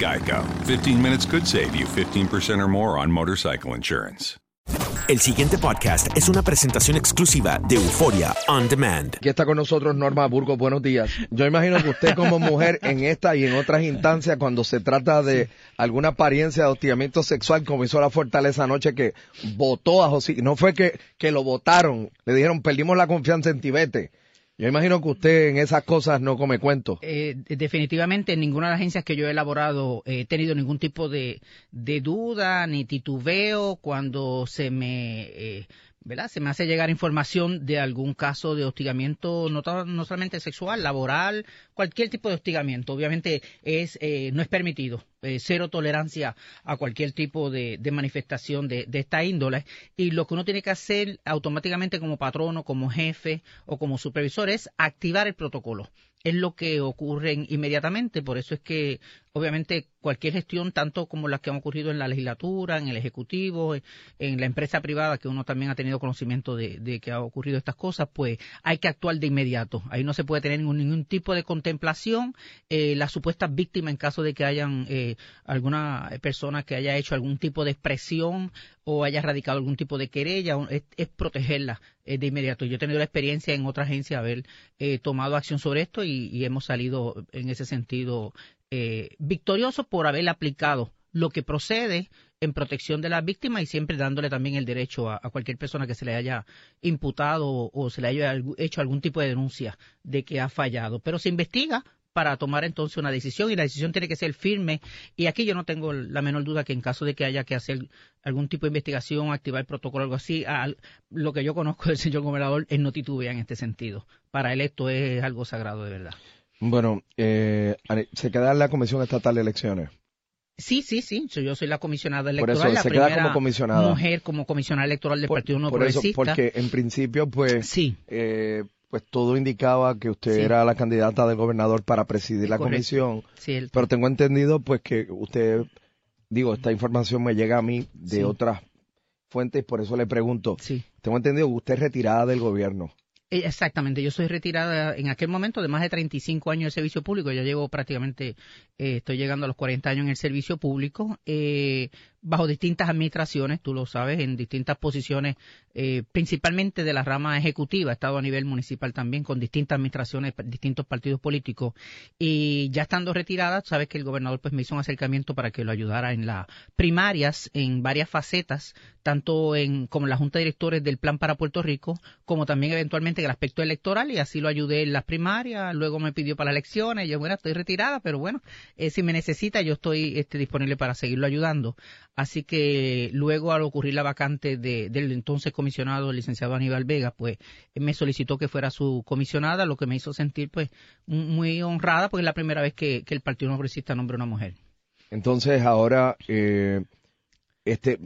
Geico. 15 minutes could save you 15% or more on motorcycle insurance. El siguiente podcast es una presentación exclusiva de Euforia On Demand. Aquí está con nosotros Norma Burgos. Buenos días. Yo imagino que usted como mujer en esta y en otras instancias, cuando se trata de alguna apariencia de hostigamiento sexual, como hizo la Fortaleza anoche que votó a José, no fue que, que lo votaron, le dijeron perdimos la confianza en Tibete. Yo imagino que usted en esas cosas no come cuento. Eh, definitivamente en ninguna de las agencias que yo he elaborado he tenido ningún tipo de, de duda ni titubeo cuando se me eh, ¿verdad? se me hace llegar información de algún caso de hostigamiento no, no solamente sexual, laboral, cualquier tipo de hostigamiento. Obviamente es eh, no es permitido. eh, cero tolerancia a cualquier tipo de, de manifestación de, de esta índole y lo que uno tiene que hacer automáticamente como patrono, como jefe o como supervisor es activar el protocolo es lo que ocurre inmediatamente. Por eso es que, obviamente, cualquier gestión, tanto como las que han ocurrido en la legislatura, en el Ejecutivo, en- en la empresa privada, que uno también ha tenido conocimiento de, que ha ocurrido estas cosas, pues hay que actuar de inmediato. Ahí no se puede tener ningún, ningún tipo de contemplación. Eh, las supuestas víctimas, en caso de que hayan eh, alguna persona que haya hecho algún tipo de expresión o haya radicado algún tipo de querella, es, protegerla eh, de inmediato. Yo he tenido la experiencia en otra agencia haber eh, tomado acción sobre esto y hemos salido en ese sentido eh, victoriosos por haber aplicado lo que procede en protección de las víctimas y siempre dándole también el derecho a, a cualquier persona que se le haya imputado o, se le haya hecho algún tipo de denuncia de que ha fallado. Pero se investiga para tomar entonces una decisión y la decisión tiene que ser firme y aquí yo no tengo la menor duda que en caso de que haya que hacer algún tipo de investigación, activar protocolo, algo así, al- lo que yo conozco del señor gobernador, él no titubea en este sentido. Para él esto es algo sagrado de verdad. Bueno, eh, se queda en la Comisión Estatal de Elecciones. Sí, sí, sí. Yo soy la comisionada Por electoral, eso, la se queda como comisionada. mujer como comisionada electoral del Por, Partido No por eso, Progresista. porque en principio, pues, Sí. eh, pues todo indicaba que usted Sí. era la candidata del gobernador para presidir la Correcto. comisión. El- Pero tengo entendido, pues, que usted, digo, esta información me llega a mí de Sí. otras fuentes, por eso le pregunto. Sí. Tengo entendido que usted es retirada del gobierno. Eh, Exactamente, yo soy retirada en aquel momento de más de 35 años de servicio público, ya llevo prácticamente, eh, estoy llegando a los 40 años en el servicio público, eh, bajo distintas administraciones, tú lo sabes, en distintas posiciones, eh, principalmente de la rama ejecutiva, he estado a nivel municipal también, con distintas administraciones, distintos partidos políticos, y ya estando retirada, sabes que el gobernador pues me hizo un acercamiento para que lo ayudara en las primarias, en varias facetas, tanto en como en la Junta de Directores del Plan para Puerto Rico, como también eventualmente en el aspecto electoral, y así lo ayudé en las primarias, luego me pidió para las elecciones, yo bueno, estoy retirada, pero bueno, eh, si me necesita, yo estoy este, disponible para seguirlo ayudando. Así que luego al ocurrir la vacante del entonces comisionado, el licenciado Aníbal Vega, pues me solicitó que fuera su comisionada, lo que me hizo sentir pues muy honrada porque es la primera vez que, el Partido No Progresista nombra una mujer. Entonces ahora eh, este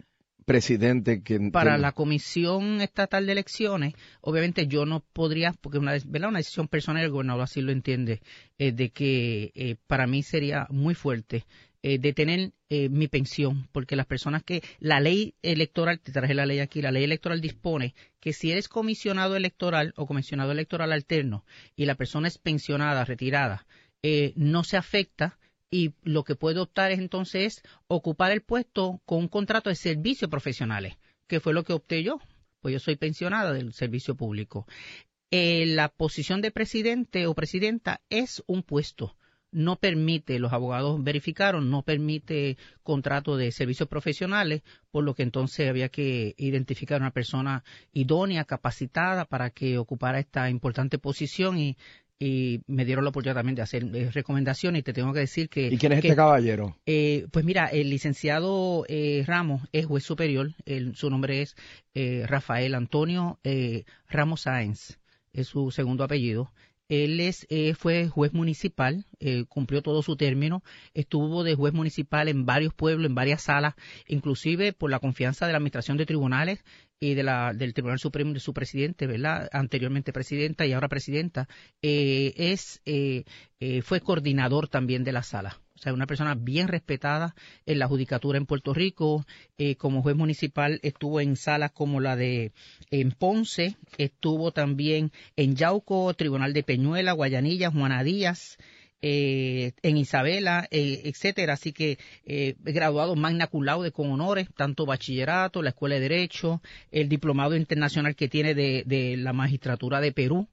presidente que para la comisión estatal de elecciones obviamente yo no podría porque una ¿verdad? una decisión personal el gobernador así lo entiende eh, de que eh, para mí sería muy fuerte eh, de tener eh, mi pensión, porque las personas que la ley electoral, te traje la ley aquí, la ley electoral dispone que si eres comisionado electoral o comisionado electoral alterno y la persona es pensionada, retirada, eh, no se afecta y lo que puede optar es entonces ocupar el puesto con un contrato de servicios profesionales, que fue lo que opté yo, pues yo soy pensionada del servicio público. la posición de presidente o presidenta es un puesto no permite, los abogados verificaron, no permite contrato de servicios profesionales, por lo que entonces había que identificar una persona idónea, capacitada para que ocupara esta importante posición y, me dieron la oportunidad también de hacer eh, recomendaciones y te tengo que decir que... ¿Y quién es este caballero? Eh, pues mira, el licenciado eh, Ramos es juez superior, su nombre es Rafael Antonio Ramos Sáenz, es su segundo apellido. Él es, eh, fue juez municipal, eh, cumplió todo su término, estuvo de juez municipal en varios pueblos, en varias salas, inclusive por la confianza de la Administración de Tribunales y de la, del Tribunal Supremo de su presidente, ¿verdad? Anteriormente presidenta y ahora presidenta, eh, es, fue coordinador también de la sala. O sea, una persona bien respetada en la judicatura en Puerto Rico. Eh, como juez municipal estuvo en salas como la de en Ponce, estuvo también en Yauco, Tribunal de Peñuela, Guayanilla, Juana Díaz, eh, en Isabela, eh, etcétera. Así que eh, graduado magna cum laude con honores, tanto bachillerato, la Escuela de Derecho, el diplomado internacional que tiene de, de la magistratura de Perú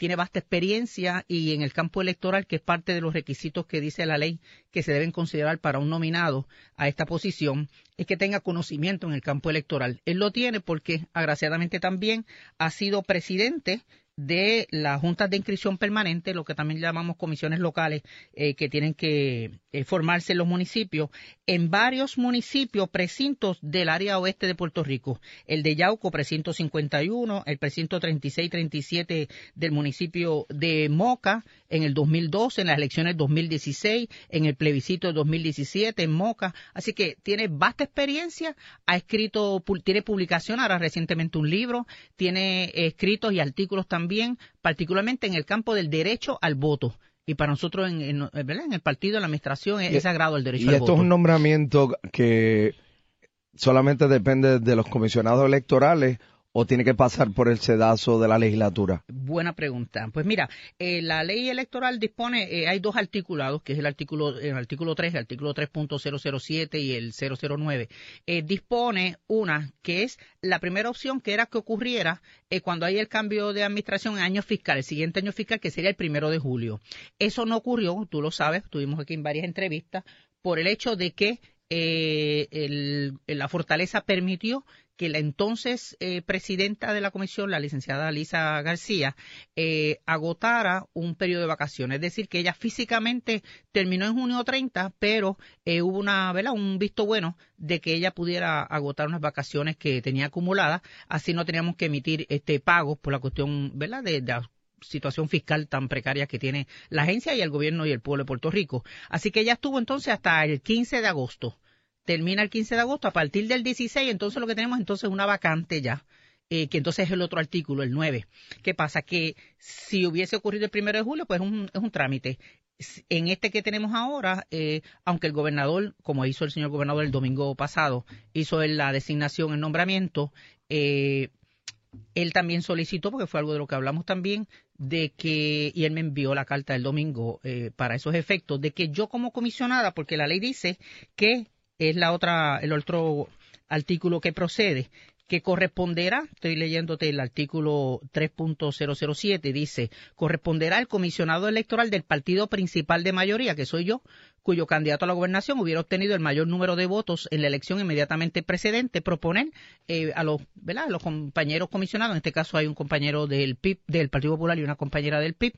tiene vasta experiencia y en el campo electoral, que es parte de los requisitos que dice la ley que se deben considerar para un nominado a esta posición, es que tenga conocimiento en el campo electoral. Él lo tiene porque, agraciadamente también, ha sido presidente de las juntas de inscripción permanente, lo que también llamamos comisiones locales, eh, que tienen que eh, formarse en los municipios, en varios municipios, precintos del área oeste de Puerto Rico. El de Yauco, precinto 51, el precinto 36-37 del municipio de Moca, en el 2012, en las elecciones 2016, en el plebiscito de 2017 en Moca. Así que tiene vasta experiencia, ha escrito, tiene publicación ahora recientemente un libro, tiene escritos y artículos también también, particularmente en el campo del derecho al voto. Y para nosotros en, en, en el partido, en la administración, es, sagrado el derecho al voto. Y esto es un nombramiento que solamente depende de los comisionados electorales o tiene que pasar por el sedazo de la legislatura? Buena pregunta. Pues mira, eh, la ley electoral dispone, eh, hay dos articulados, que es el artículo, el artículo 3, el artículo 3.007 y el 009. Eh, dispone una que es la primera opción que era que ocurriera cuando hay el cambio de administración en año fiscal, el siguiente año fiscal que sería el primero de julio. Eso no ocurrió, tú lo sabes, tuvimos aquí en varias entrevistas, por el hecho de que la fortaleza permitió que la entonces eh, presidenta de la comisión, la licenciada Lisa García, eh, agotara un periodo de vacaciones. Es decir, que ella físicamente terminó en junio 30, pero eh, hubo una, ¿verdad? un visto bueno de que ella pudiera agotar unas vacaciones que tenía acumuladas. Así no teníamos que emitir este pagos por la cuestión ¿verdad? de, de situación fiscal tan precaria que tiene la agencia y el gobierno y el pueblo de Puerto Rico. Así que ella estuvo entonces hasta el 15 de agosto termina el 15 de agosto, a partir del 16, entonces lo que tenemos entonces es una vacante ya, eh, que entonces es el otro artículo, el 9. ¿Qué pasa? Que si hubiese ocurrido el 1 de julio, pues es un, es un trámite. En este que tenemos ahora, eh, aunque el gobernador, como hizo el señor gobernador el domingo pasado, hizo la designación, el nombramiento, eh, él también solicitó, porque fue algo de lo que hablamos también, de que, y él me envió la carta el domingo para esos efectos, de que yo como comisionada, porque la ley dice que es la otra, el otro artículo que procede que corresponderá, estoy leyéndote el artículo 3.007, dice, corresponderá al comisionado electoral del partido principal de mayoría, que soy yo, cuyo candidato a la gobernación hubiera obtenido el mayor número de votos en la elección inmediatamente precedente, proponer eh, a los, ¿verdad? los compañeros comisionados, en este caso hay un compañero del PIB, del Partido Popular y una compañera del PIB,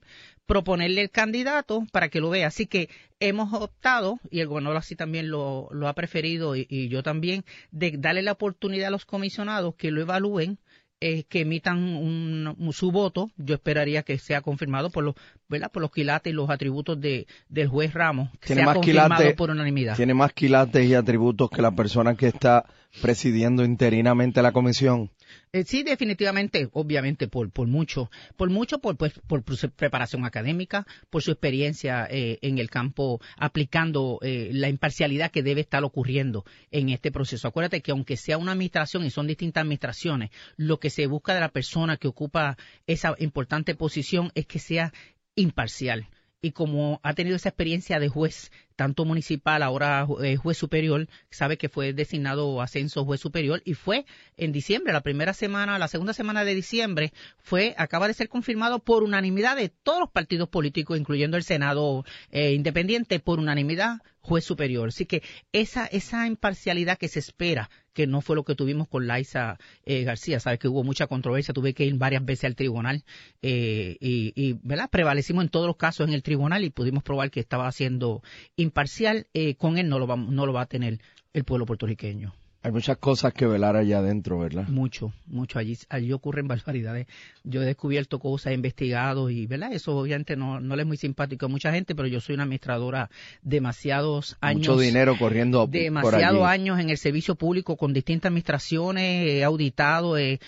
proponerle el candidato para que lo vea. Así que hemos optado, y el gobernador así también lo, ha preferido y, y yo también, de darle la oportunidad a los comisionados que lo evalúen eh, que emitan un, su voto, yo esperaría que sea confirmado por los, ¿verdad? por los quilates y los atributos de, del juez Ramos, que sea confirmado por unanimidad. Tiene más quilates y atributos que la persona que está presidiendo interinamente la comisión. Eh, sí, definitivamente, obviamente, por, por mucho, por mucho, por, pues, por su preparación académica, por su experiencia eh, en el campo, aplicando eh, la imparcialidad que debe estar ocurriendo en este proceso. Acuérdate que aunque sea una administración y son distintas administraciones, lo que se busca de la persona que ocupa esa importante posición es que sea imparcial y como ha tenido esa experiencia de juez tanto municipal, ahora eh, juez superior, sabe que fue designado ascenso juez superior y fue en diciembre, la primera semana, la segunda semana de diciembre, fue, acaba de ser confirmado por unanimidad de todos los partidos políticos, incluyendo el Senado eh, independiente, por unanimidad juez superior. Así que esa, esa imparcialidad que se espera, que no fue lo que tuvimos con Laisa eh, García, sabes que hubo mucha controversia, tuve que ir varias veces al tribunal y, y ¿verdad? prevalecimos en todos los casos en el tribunal y pudimos probar que estaba haciendo imparcial, eh, con él no lo, va, no lo va a tener el pueblo puertorriqueño. Hay muchas cosas que velar allá adentro, ¿verdad? Mucho, mucho. Allí, allí ocurren barbaridades. Yo he descubierto cosas, he investigado y, ¿verdad? Eso obviamente no, no le es muy simpático a mucha gente, pero yo soy una administradora demasiados años. Mucho dinero corriendo Demasiados años en el servicio público con distintas administraciones, he auditado, he,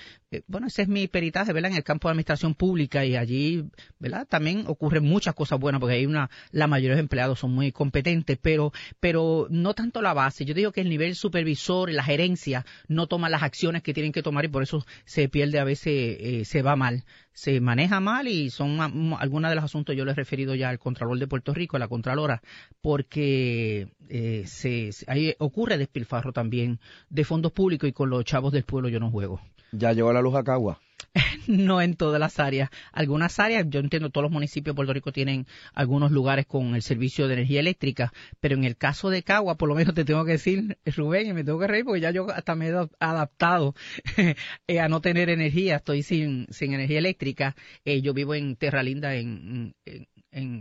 bueno, ese es mi peritaje, ¿verdad? En el campo de administración pública y allí, ¿verdad? También ocurren muchas cosas buenas porque hay una, la mayoría de empleados son muy competentes, pero, pero no tanto la base. Yo digo que el nivel supervisor, la gerencia, no toma las acciones que tienen que tomar y por eso se pierde a veces, eh, se va mal se maneja mal y son algunos de los asuntos yo les he referido ya al Contralor de Puerto Rico, a la Contralora, porque eh, se, ahí ocurre despilfarro también de fondos públicos y con los chavos del pueblo yo no juego. ¿Ya llegó la luz a Cagua? no en todas las áreas. Algunas áreas, yo entiendo, todos los municipios de Puerto Rico tienen algunos lugares con el servicio de energía eléctrica, pero en el caso de Cagua, por lo menos te tengo que decir, Rubén, y me tengo que reír porque ya yo hasta me he adaptado eh, a no tener energía, estoy sin, sin energía eléctrica. Eh, yo vivo en Terra Linda, en, en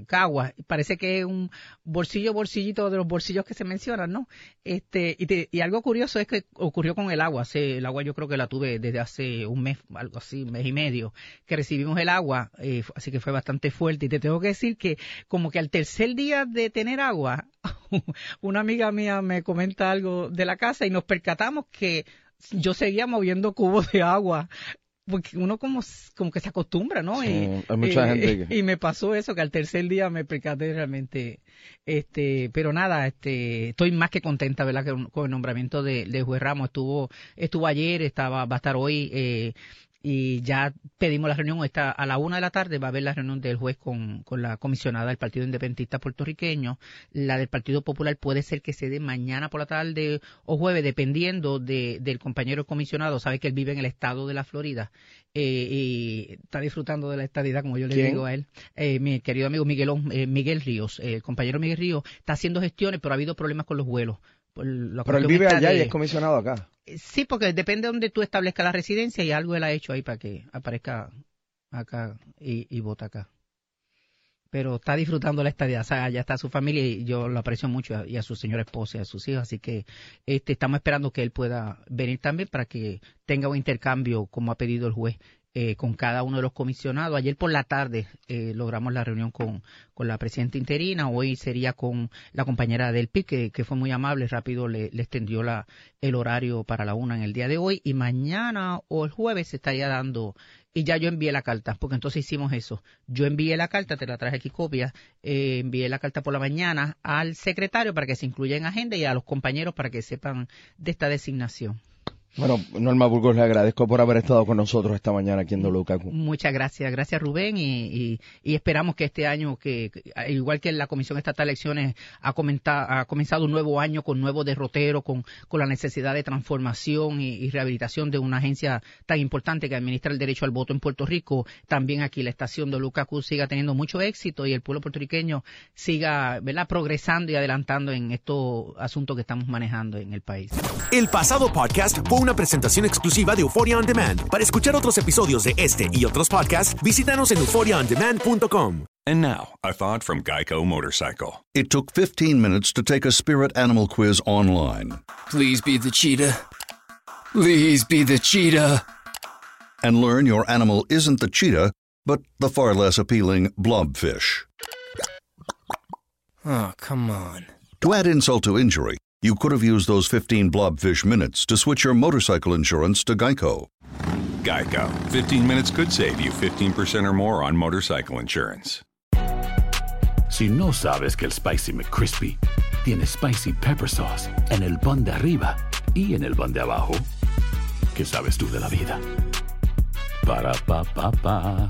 Cagua. Parece que es un bolsillo, bolsillito de los bolsillos que se mencionan, ¿no? Este, y, y algo curioso es que ocurrió con el agua. el agua yo creo que la tuve desde hace un mes, algo así, un mes y medio, que recibimos el agua, eh, así que fue bastante fuerte. Y te tengo que decir que como que al tercer día de tener agua, una amiga mía me comenta algo de la casa y nos percatamos que yo seguía moviendo cubos de agua porque uno como, como que se acostumbra, ¿no? y, hay mucha gente y me pasó eso, que al tercer día me percaté realmente, este, pero nada, este, estoy más que contenta, ¿verdad? Que con el nombramiento de, de juez Ramos estuvo, estuvo ayer, estaba, va a estar hoy, eh, y ya pedimos la reunión está a la una de la tarde va a haber la reunión del juez con, con la comisionada del Partido Independentista puertorriqueño. La del Partido Popular puede ser que se dé mañana por la tarde o jueves dependiendo de, del compañero comisionado. Sabe que él vive en el estado de la Florida eh, y está disfrutando de la estadidad como yo le digo a él. Eh, mi querido amigo Miguelón, eh, Miguel Ríos el compañero Miguel Ríos está haciendo gestiones pero ha habido problemas con los vuelos pero él vive allá y es comisionado acá. Sí, porque depende de donde tú establezcas la residencia y algo él ha hecho ahí para que aparezca acá y, y vota acá. Pero está disfrutando la estadía, o sea, allá está su familia y yo lo aprecio mucho y a su señora esposa y a sus hijos, así que este, estamos esperando que él pueda venir también para que tenga un intercambio como ha pedido el juez eh, con cada uno de los comisionados. Ayer por la tarde eh, logramos la reunión con, con, la presidenta interina, hoy sería con la compañera del PIC, que, fue muy amable, rápido le, le, extendió la, el horario para la una en el día de hoy, y mañana o el jueves se estaría dando, y ya yo envié la carta, porque entonces hicimos eso. Yo envié la carta, te la traje aquí copia, eh, envié la carta por la mañana al secretario para que se incluya en agenda y a los compañeros para que sepan de esta designación. Bueno, Norma Burgos, le agradezco por haber estado con nosotros esta mañana aquí en WKQ. Muchas gracias, gracias Rubén y, esperamos que este año, que igual que la Comisión Estatal de Elecciones ha, ha comenzado un nuevo año con nuevo derrotero, con, con la necesidad de transformación y, rehabilitación de una agencia tan importante que administra el derecho al voto en Puerto Rico, también aquí la estación WKQ siga teniendo mucho éxito y el pueblo puertorriqueño siga ¿verdad? progresando y adelantando en estos asuntos que estamos manejando en el país. El pasado podcast fue una presentación exclusiva de Euphoria On Demand. Para escuchar otros episodios de este y otros podcasts, visítanos en euphoriaondemand.com. And now, a thought from Geico Motorcycle. It took 15 minutes to take a spirit animal quiz online. Please be the cheetah. Please be the cheetah. And learn your animal isn't the cheetah, but the far less appealing blobfish. Oh, come on. To add insult to injury, you could have used those 15 blobfish minutes to switch your motorcycle insurance to Geico. Geico. 15 minutes could save you 15% or more on motorcycle insurance. Si no sabes que el Spicy McCrispy tiene Spicy Pepper Sauce en el pan de arriba y en el pan de abajo, ¿qué sabes tú de la vida? Para, pa, pa, pa.